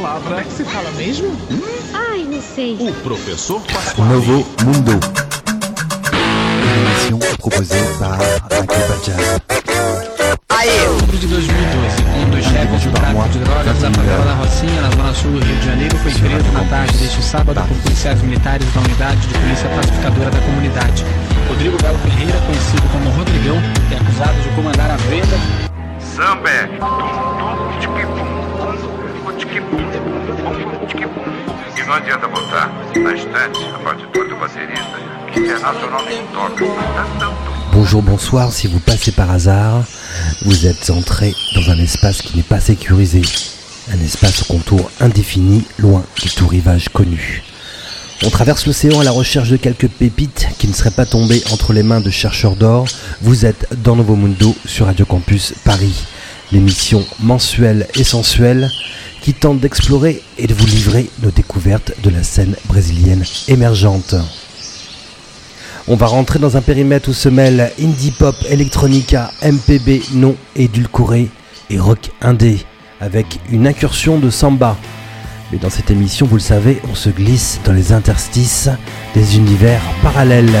palavra. Como é que se fala mesmo? Ai, não sei. O professor Pasquale. Novo Mundo. Proposée par Michael Badjan. Outubro de 2012, um dos chefes do tráfico de drogas da favela da Rocinha, na zona sul do Rio de Janeiro, foi preso na tarde deste sábado por policiais militares da unidade de polícia pacificadora da comunidade. Rodrigo Belo Ferreira, conhecido como Rodrigão, é acusado de comandar a venda Samba E não adianta botar na estante a partitura do baterista, que internacional nem toca. Tum, tum, tum. Bonjour, bonsoir. Si vous passez par hasard, vous êtes entré dans un espace qui n'est pas sécurisé. Un espace au contour indéfini, loin de tout rivage connu. On traverse l'océan à la recherche de quelques pépites qui ne seraient pas tombées entre les mains de chercheurs d'or. Vous êtes dans Novo Mundo sur Radio Campus Paris, l'émission mensuelle et sensuelle qui tente d'explorer et de vous livrer nos découvertes de la scène brésilienne émergente. On va rentrer dans un périmètre où se mêlent indie pop, electronica, MPB non édulcoré et rock indé, avec une incursion de samba. Mais dans cette émission, vous le savez, on se glisse dans les interstices des univers parallèles.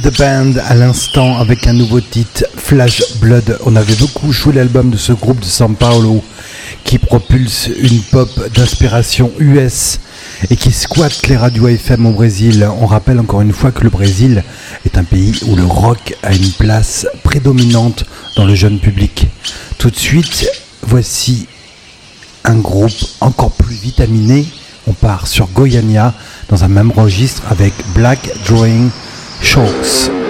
The Band à l'instant avec un nouveau titre, Flash Blood. On avait beaucoup joué l'album de ce groupe de São Paulo qui propulse une pop d'inspiration US et qui squatte les radios FM au Brésil. On rappelle encore une fois que le Brésil est un pays où le rock a une place prédominante dans le jeune public. Tout de suite, voici un groupe encore plus vitaminé. On part sur Goiânia dans un même registre avec Black Drawing. Chance.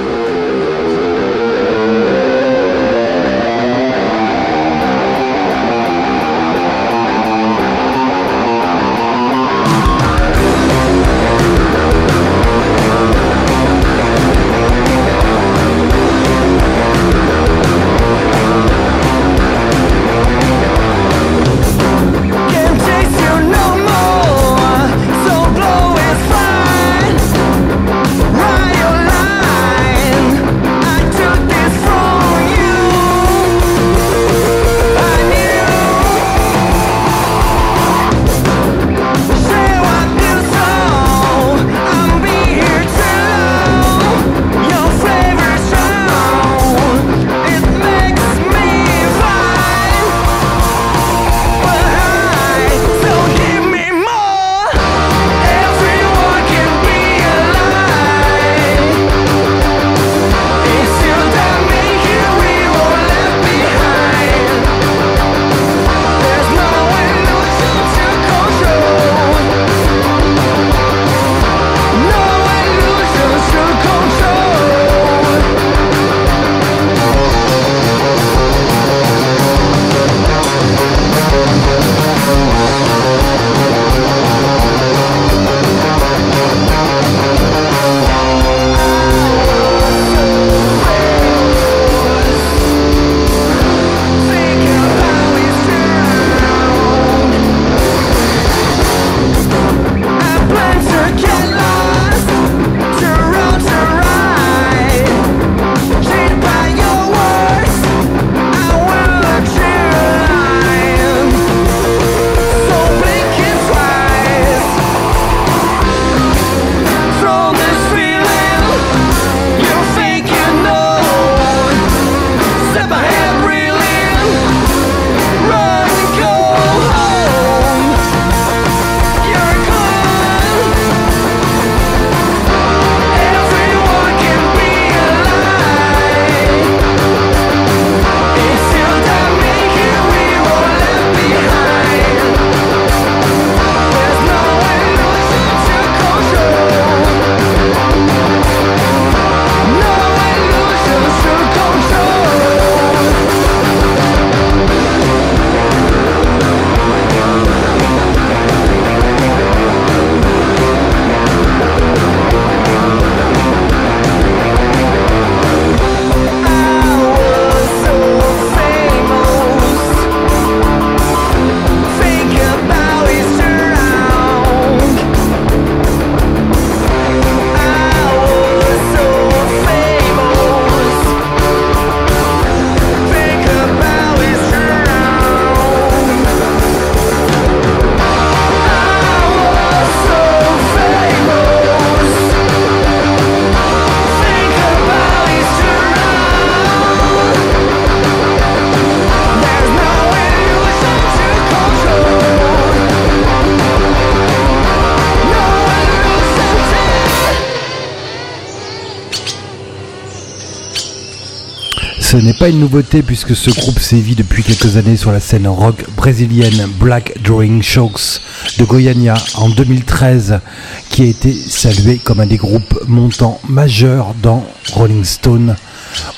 Ce n'est pas une nouveauté puisque ce groupe sévit depuis quelques années sur la scène rock brésilienne Black Drawing Shocks de Goiânia en 2013 qui a été salué comme un des groupes montants majeurs dans Rolling Stone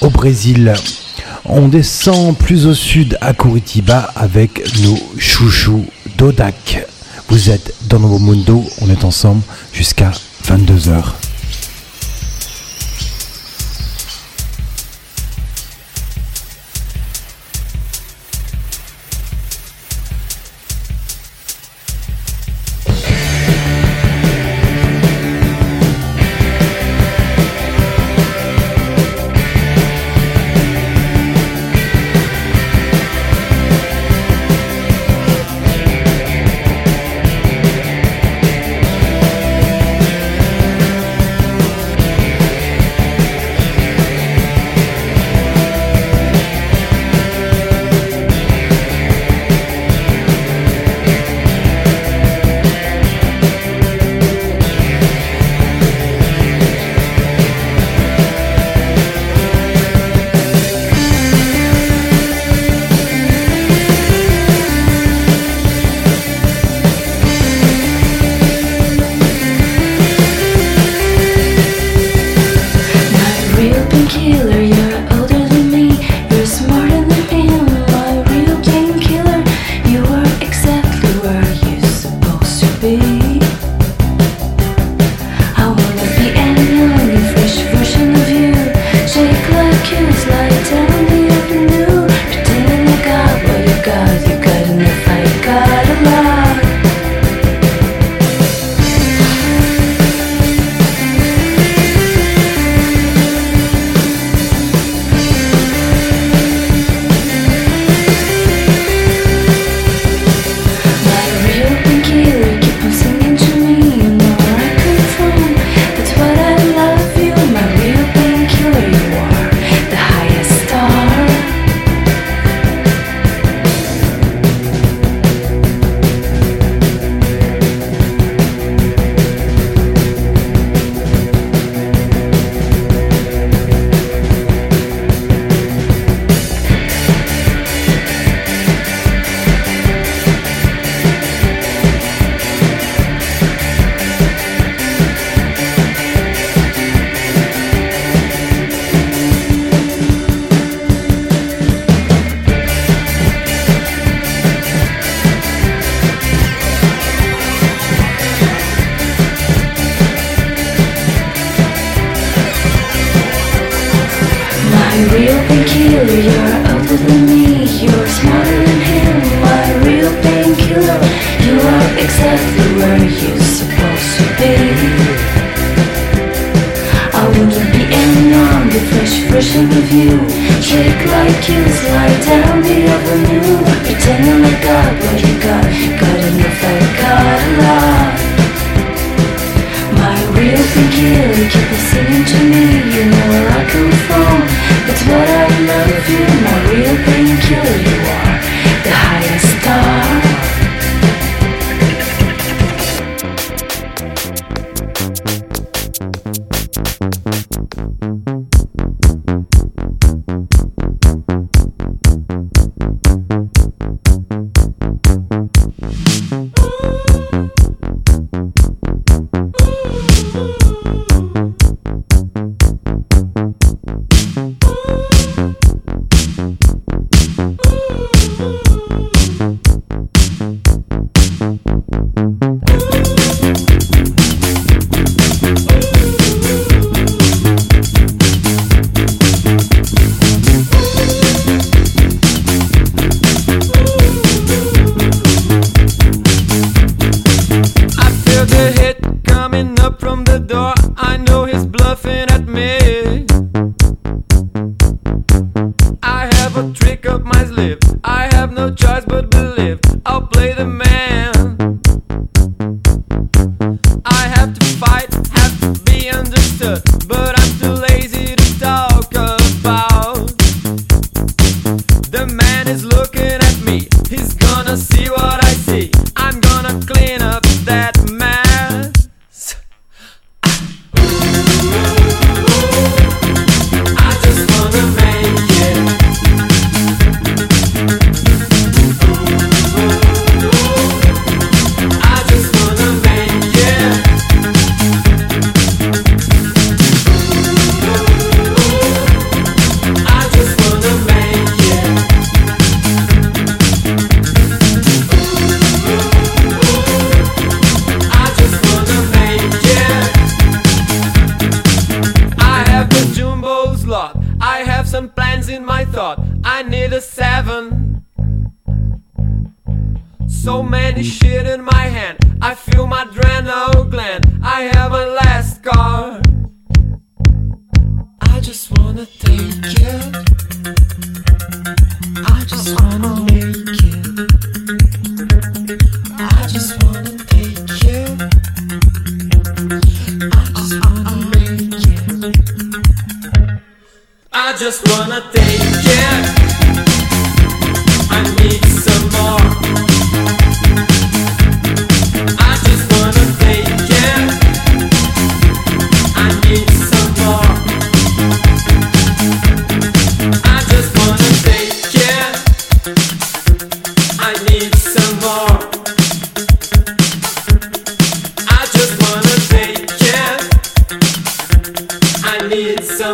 au Brésil. On descend plus au sud à Curitiba avec nos chouchous d'Odak. Vous êtes dans Novo Mundo, on est ensemble jusqu'à 22h. me. I have a trick up my sleeve. I have no choice.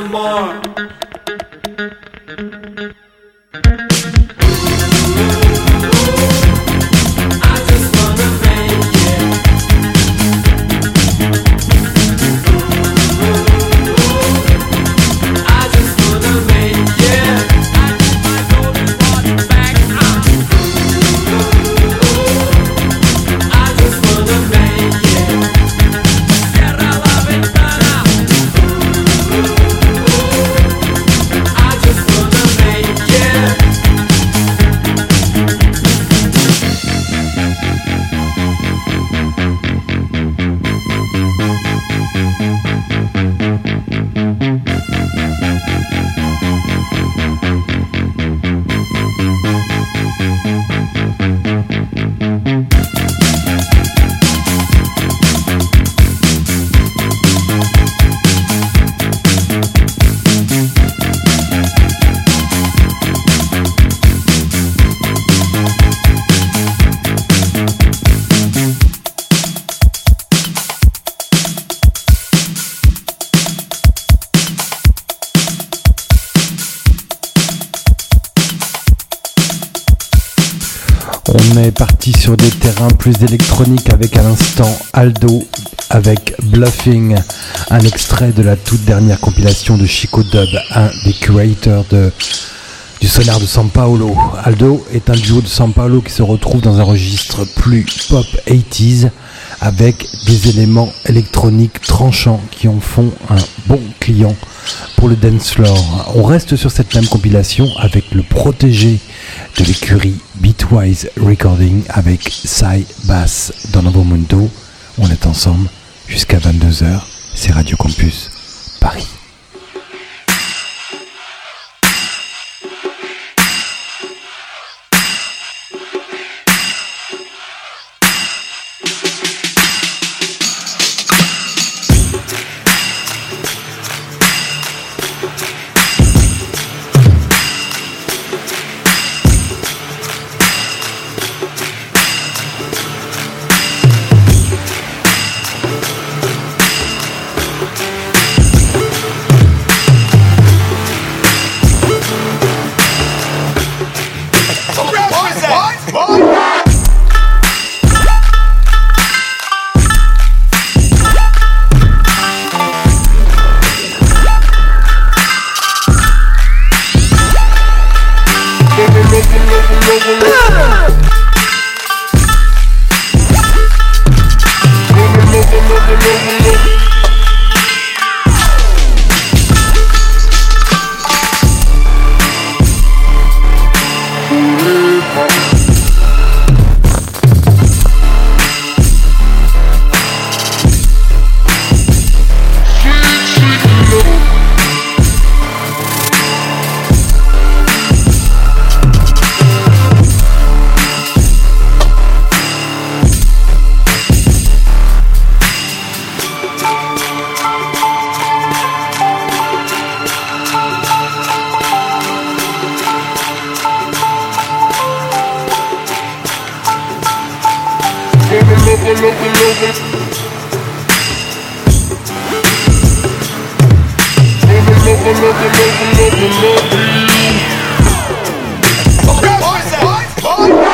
more. Plus électroniques avec à l'instant Aldo avec Bluffing, un extrait de la toute dernière compilation de Chico Dub, un des curators de, du sonar de San Paolo. Aldo est un duo de San Paolo qui se retrouve dans un registre plus pop 80s avec des éléments électroniques tranchants qui en font un bon client pour le dance floor. On reste sur cette même compilation avec le protégé de l'écurie Beatwise Recording avec Sai Bass dans Novo Mundo. On est ensemble jusqu'à 22h. C'est Radio Campus Paris. local, local, local. Boys, boys, boys.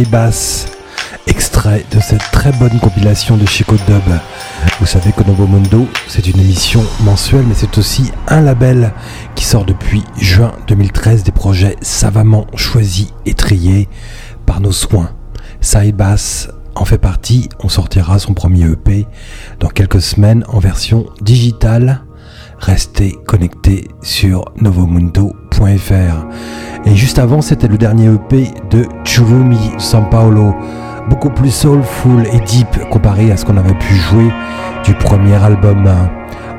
Inédit Saibas, extrait de cette très bonne compilation de Chico Dub. Vous savez que Novo Mundo, c'est une émission mensuelle, mais c'est aussi un label qui sort depuis juin 2013 des projets savamment choisis et triés par nos soins. Saibas en fait partie, on sortira son premier EP dans quelques semaines en version digitale. Restez connectés sur Et juste avant, c'était le dernier EP de Churumi San Paolo, beaucoup plus soulful et deep comparé à ce qu'on avait pu jouer du premier album.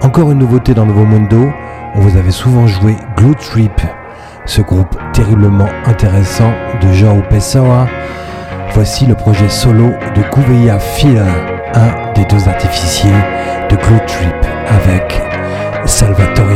Encore une nouveauté dans Novo Mundo, on vous avait souvent joué Glue Trip, ce groupe terriblement intéressant de João Pessoa. Voici le projet solo de Gouveia Phil, un des deux artificiers de Glue Trip avec Salvatoria.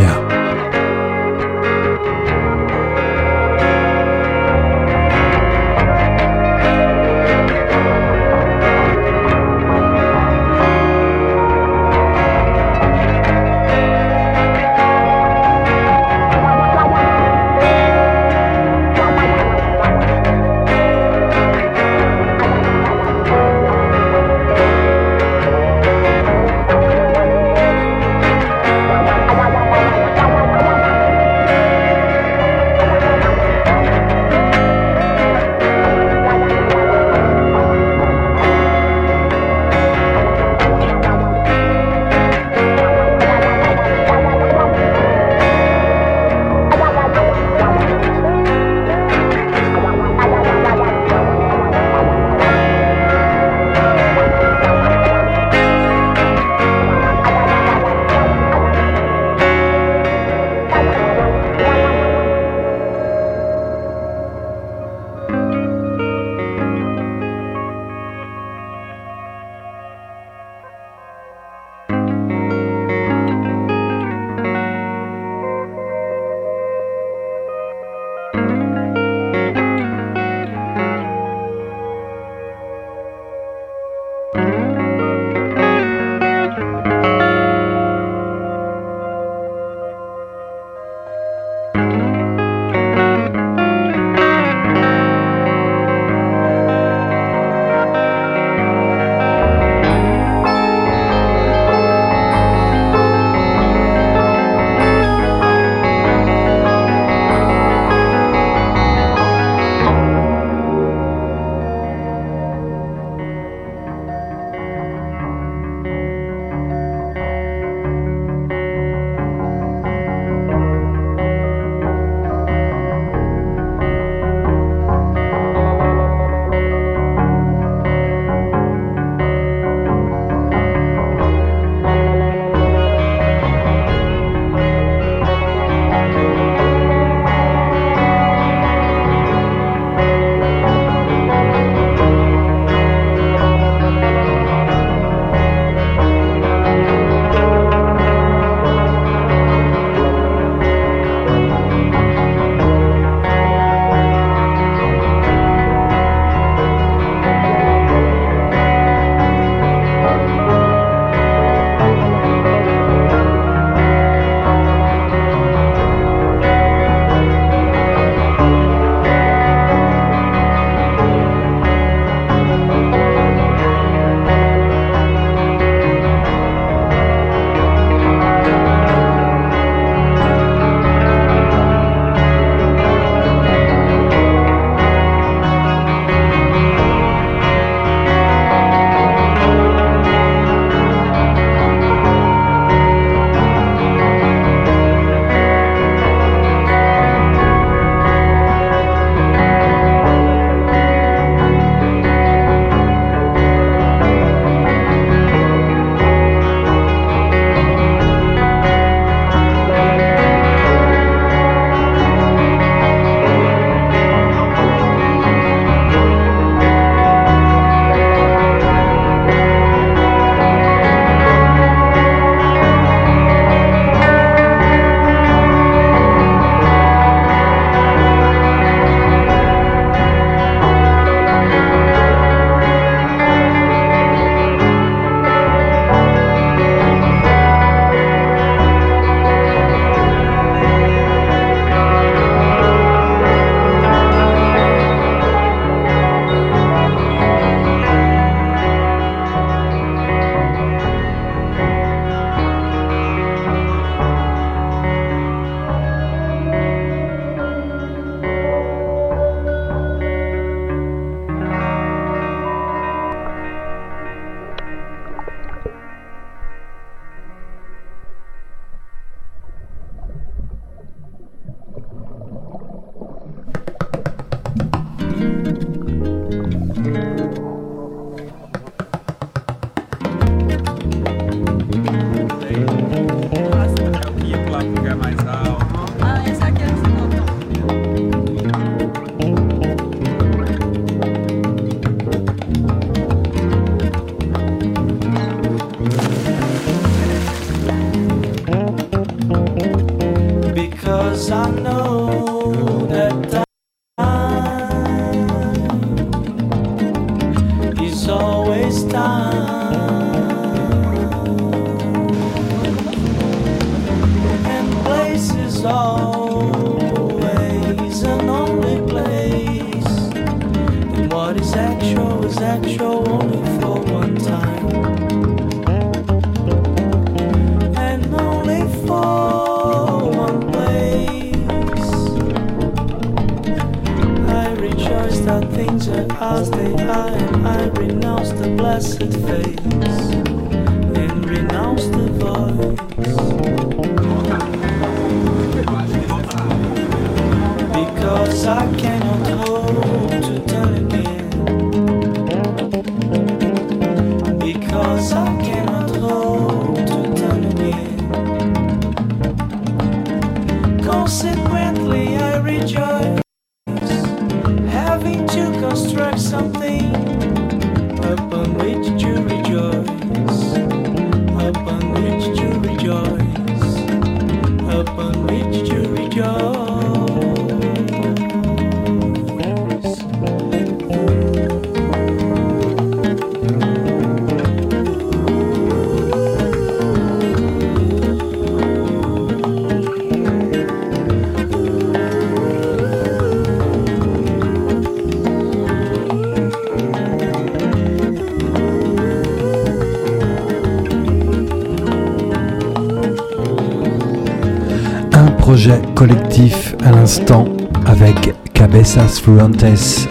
projet collectif à l'instant avec Cabezas Fuentes,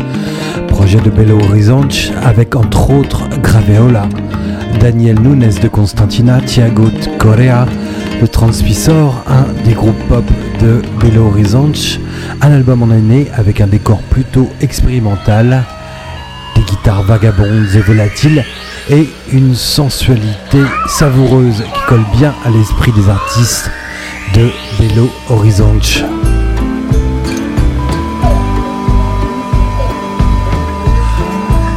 projet de Belo Horizonte avec entre autres Graveola, Daniel Nunes de Constantina, Thiago de Correa, le Transmissor, un des groupes pop de Belo Horizonte, un album en année avec un décor plutôt expérimental, des guitares vagabondes et volatiles et une sensualité savoureuse qui colle bien à l'esprit des artistes de Horizonte.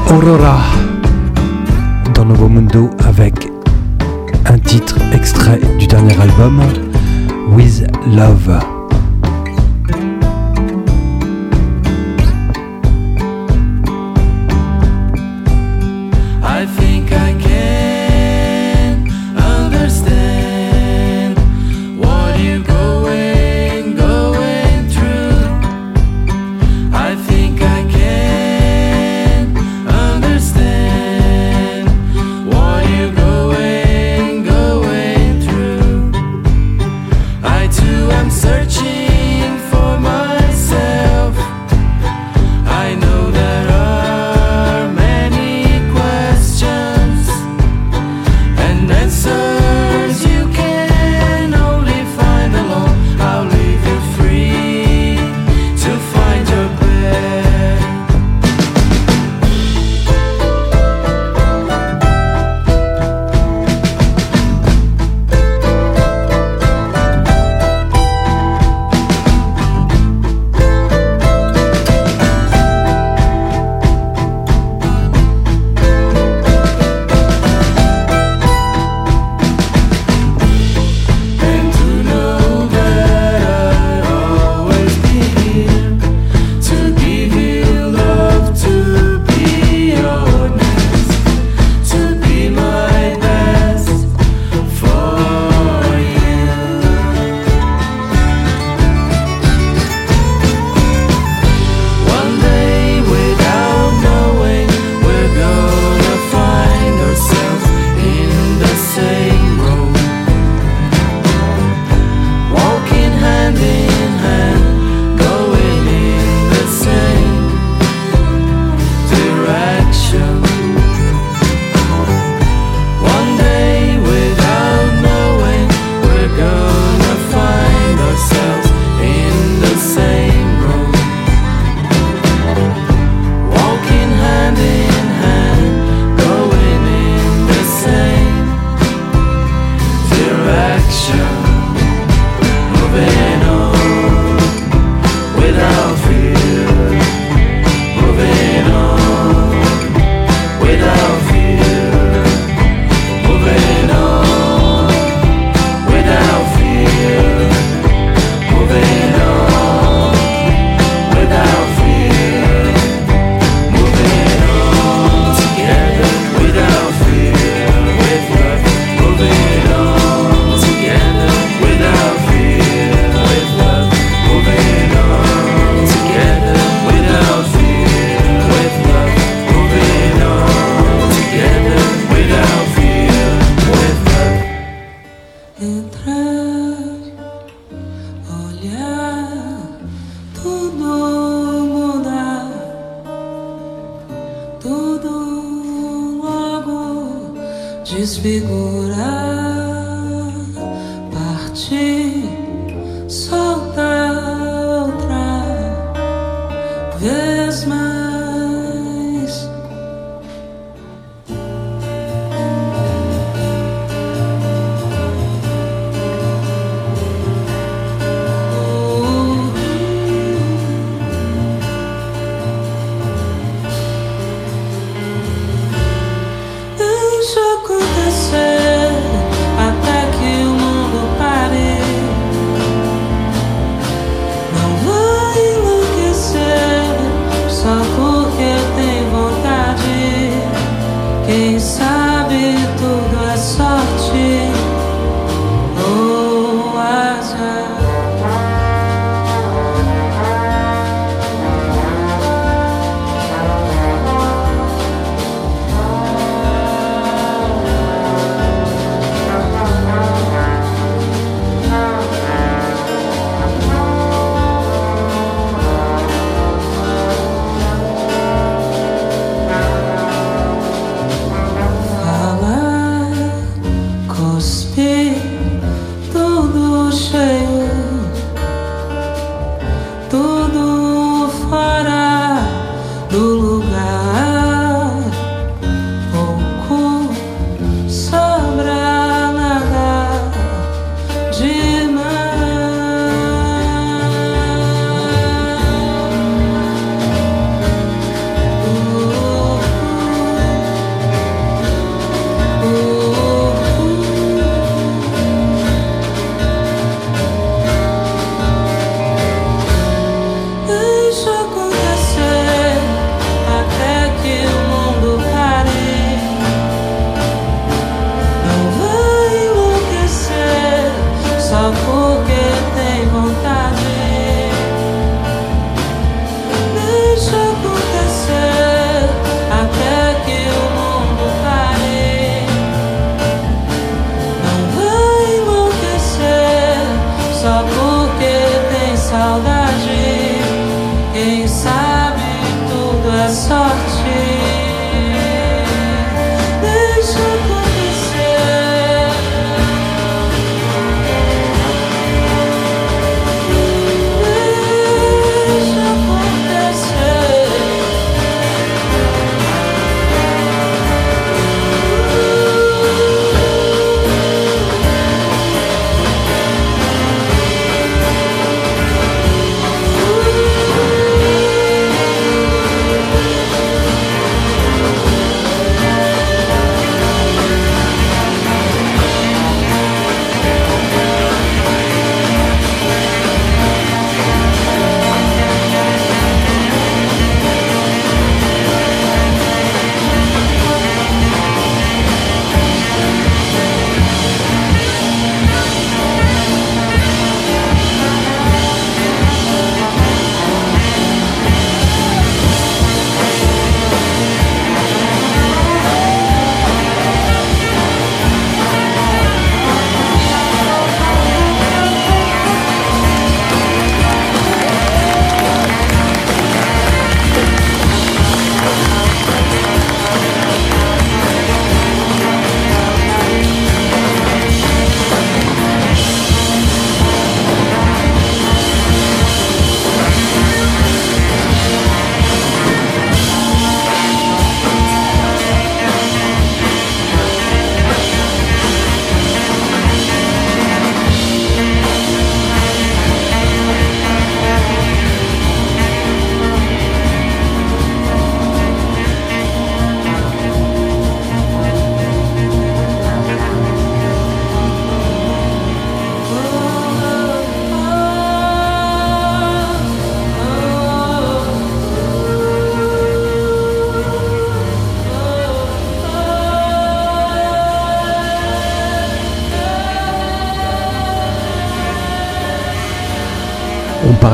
Aurora dans Novo Mundo avec un titre extrait du dernier album With Love.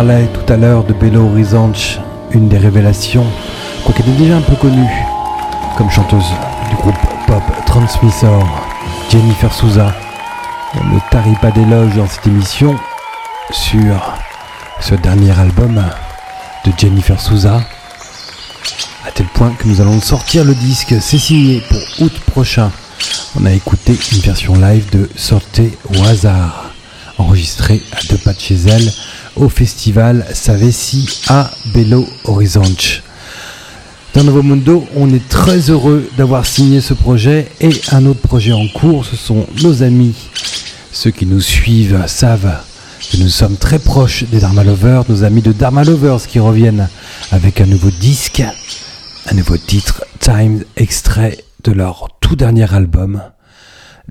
Parlait tout à l'heure de Belo Horizonte, une des révélations, quoique déjà un peu connue comme chanteuse du groupe pop Transmissor, Jennifer Souza. Ne tarit pas d'éloges dans cette émission sur ce dernier album de Jennifer Souza, à tel point que nous allons sortir le disque. C'est signé pour août prochain. On a écouté une version live de Sortez au hasard, enregistrée à deux pas de chez elle au festival Savesi à Belo Horizonte. Dans Novo Mundo, on est très heureux d'avoir signé ce projet et un autre projet en cours. Ce sont nos amis. Ceux qui nous suivent savent que nous sommes très proches des Dharma Lovers, nos amis de Dharma Lovers qui reviennent avec un nouveau disque, un nouveau titre, Time, extrait de leur tout dernier album,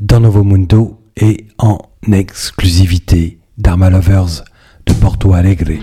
dans Novo Mundo et en exclusivité Dharma Lovers de Porto Alegre.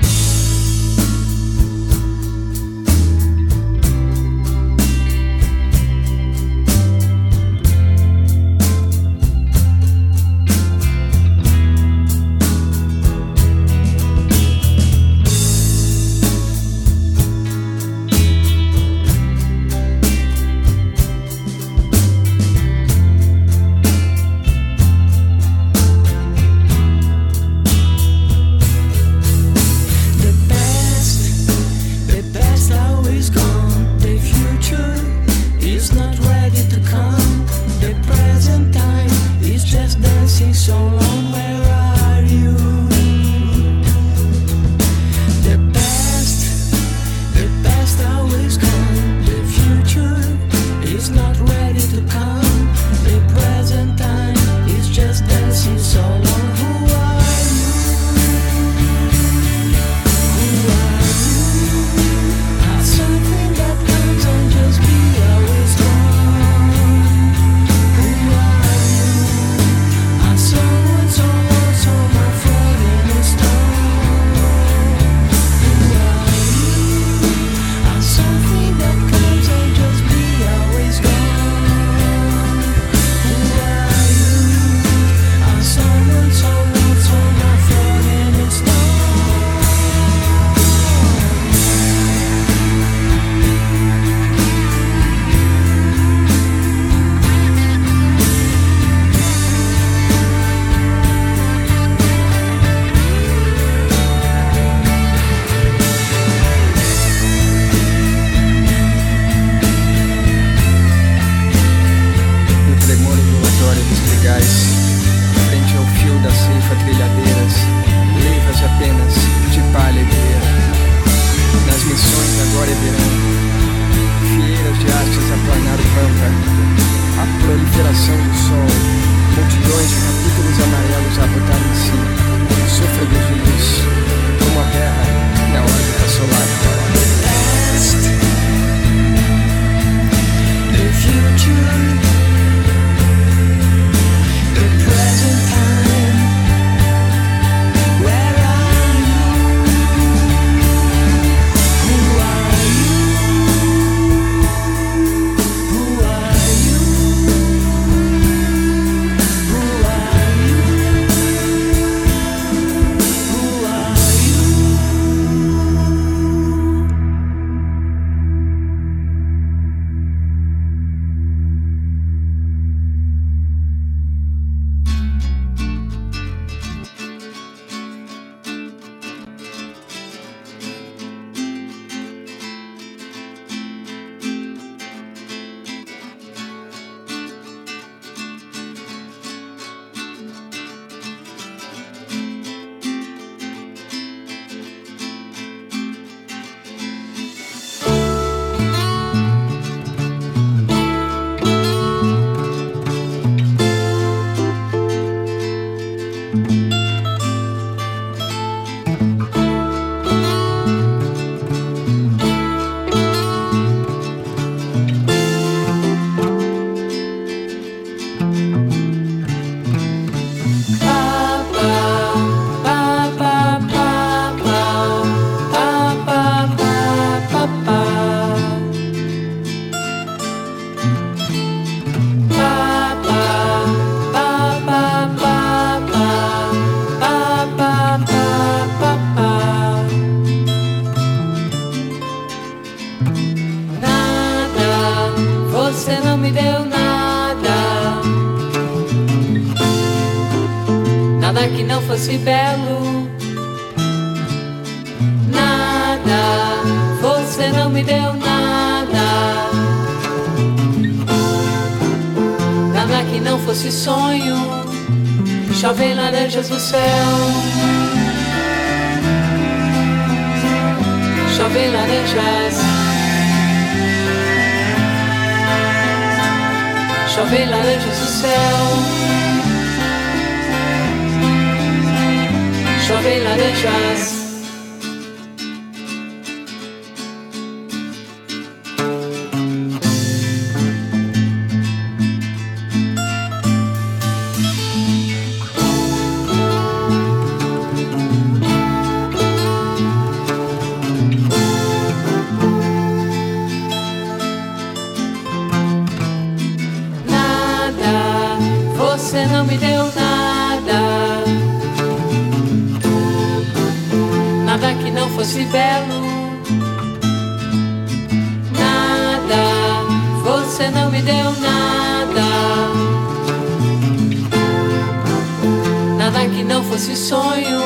fosse sonho,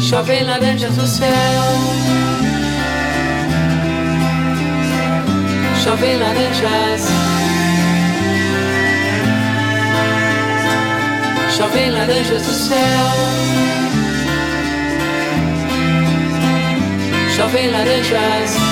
chovem laranjas do céu. Chovem laranjas. Chovem laranjas do céu. Chovem laranjas.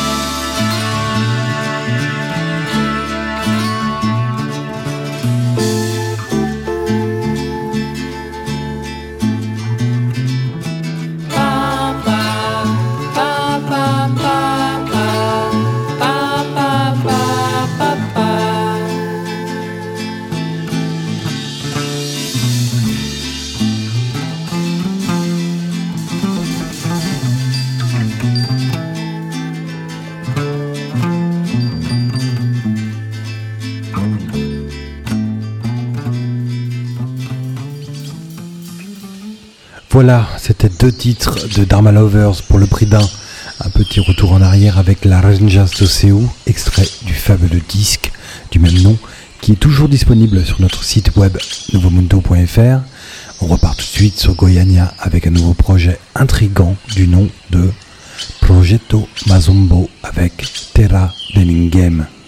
Voilà, c'était deux titres de Dharma Lovers pour le prix d'un. Un petit retour en arrière avec la de Seu, extrait du fabuleux disque du même nom, qui est toujours disponible sur notre site web nouveaumundo.fr. On repart tout de suite sur Goiania avec un nouveau projet intrigant du nom de Progetto Mazombo avec Terra Deningem. O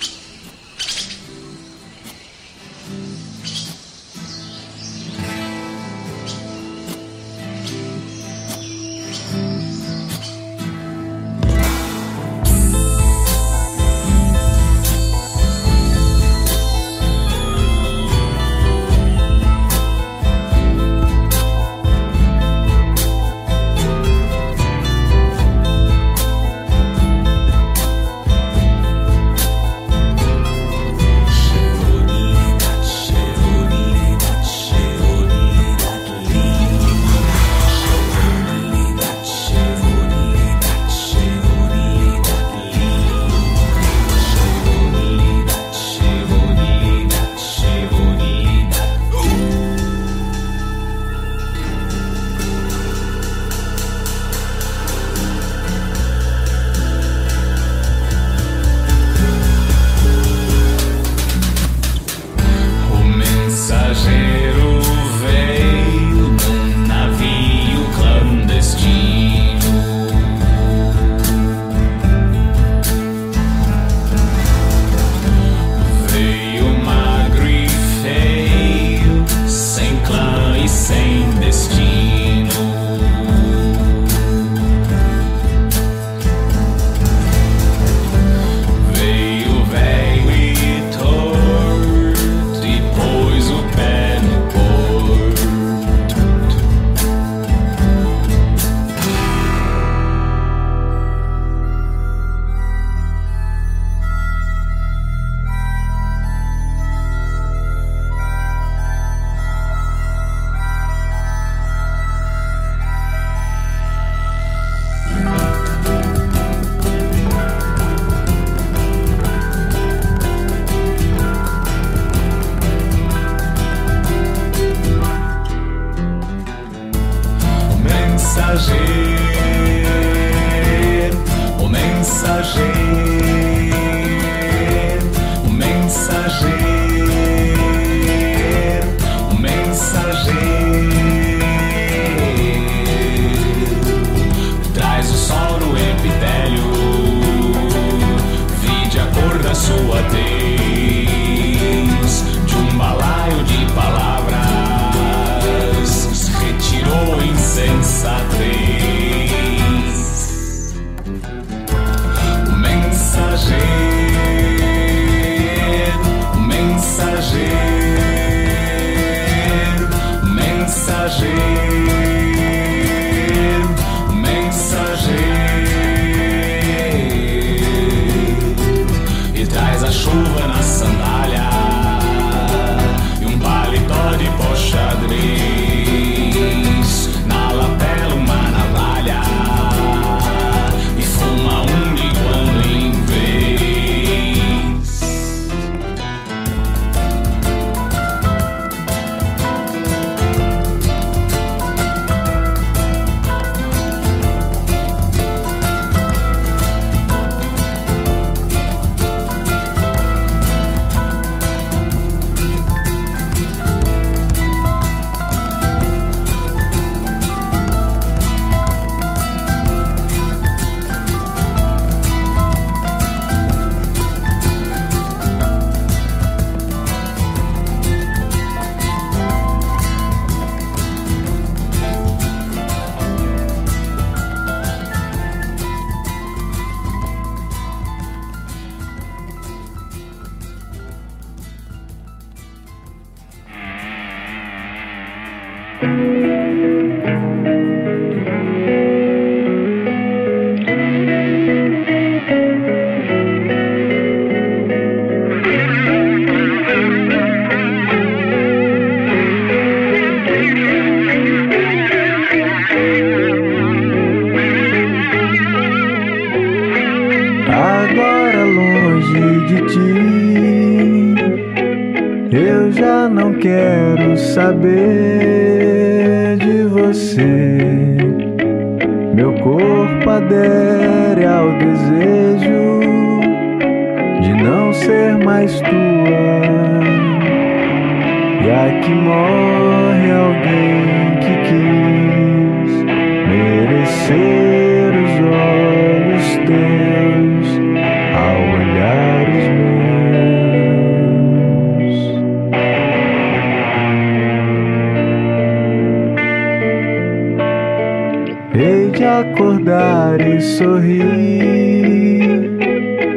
sorrir.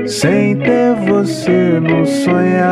Sem ter você no sonhar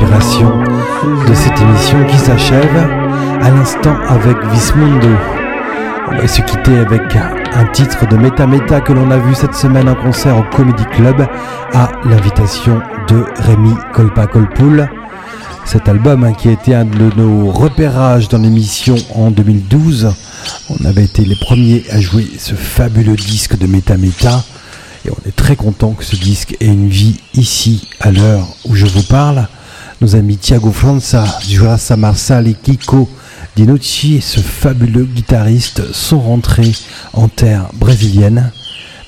de cette émission qui s'achève à l'instant avec Vismundo. On va se quitter avec un titre de Meta Meta que l'on a vu cette semaine en concert au Comedy Club à l'invitation de Rémi Colpa Colpoul. Cet album hein, qui a été un de nos repérages dans l'émission en 2012. On avait été les premiers à jouer ce fabuleux disque de Meta Meta. Et on est très content que ce disque ait une vie ici, à l'heure où je vous parle. Nos amis Thiago França, Jurassa Marsal et Kiko Dinucci, ce fabuleux guitariste, sont rentrés en terre brésilienne.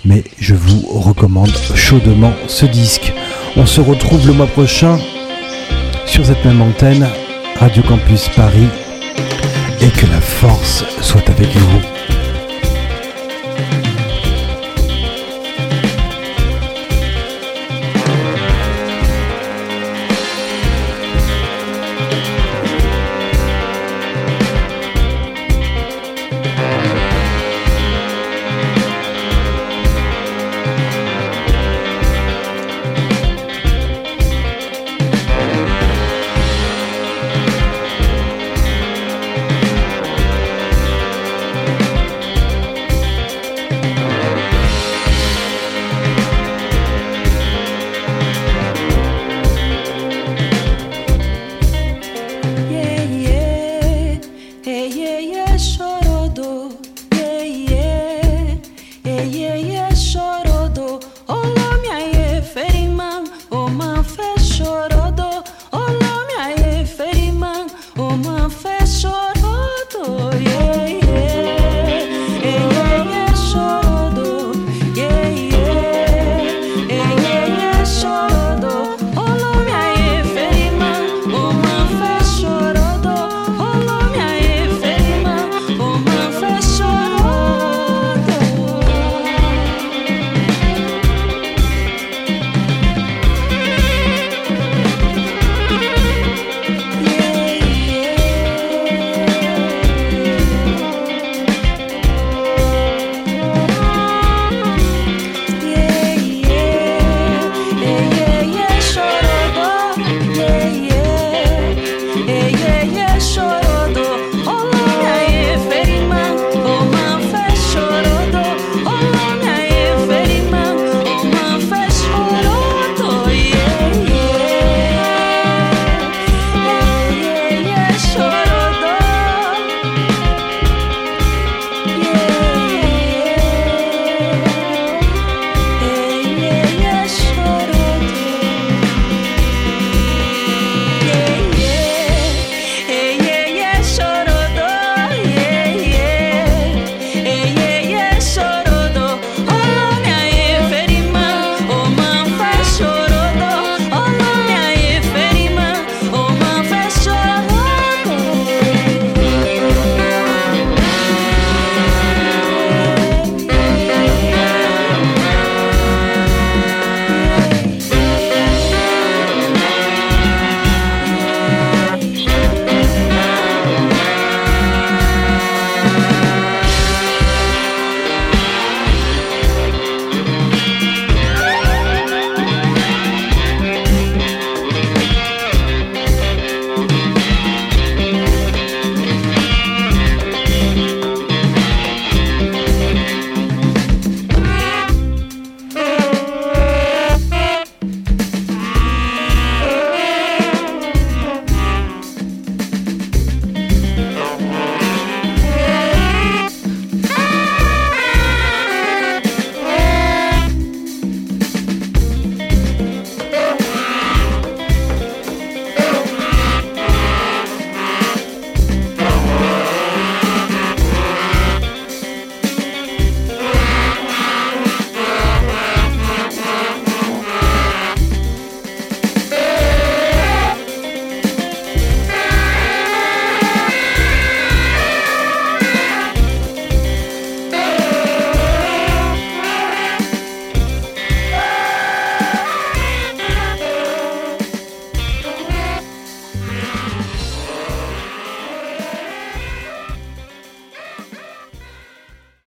Mais je vous recommande chaudement ce disque. On se retrouve le mois prochain sur cette même antenne, Radio Campus Paris. Et que la force soit avec vous.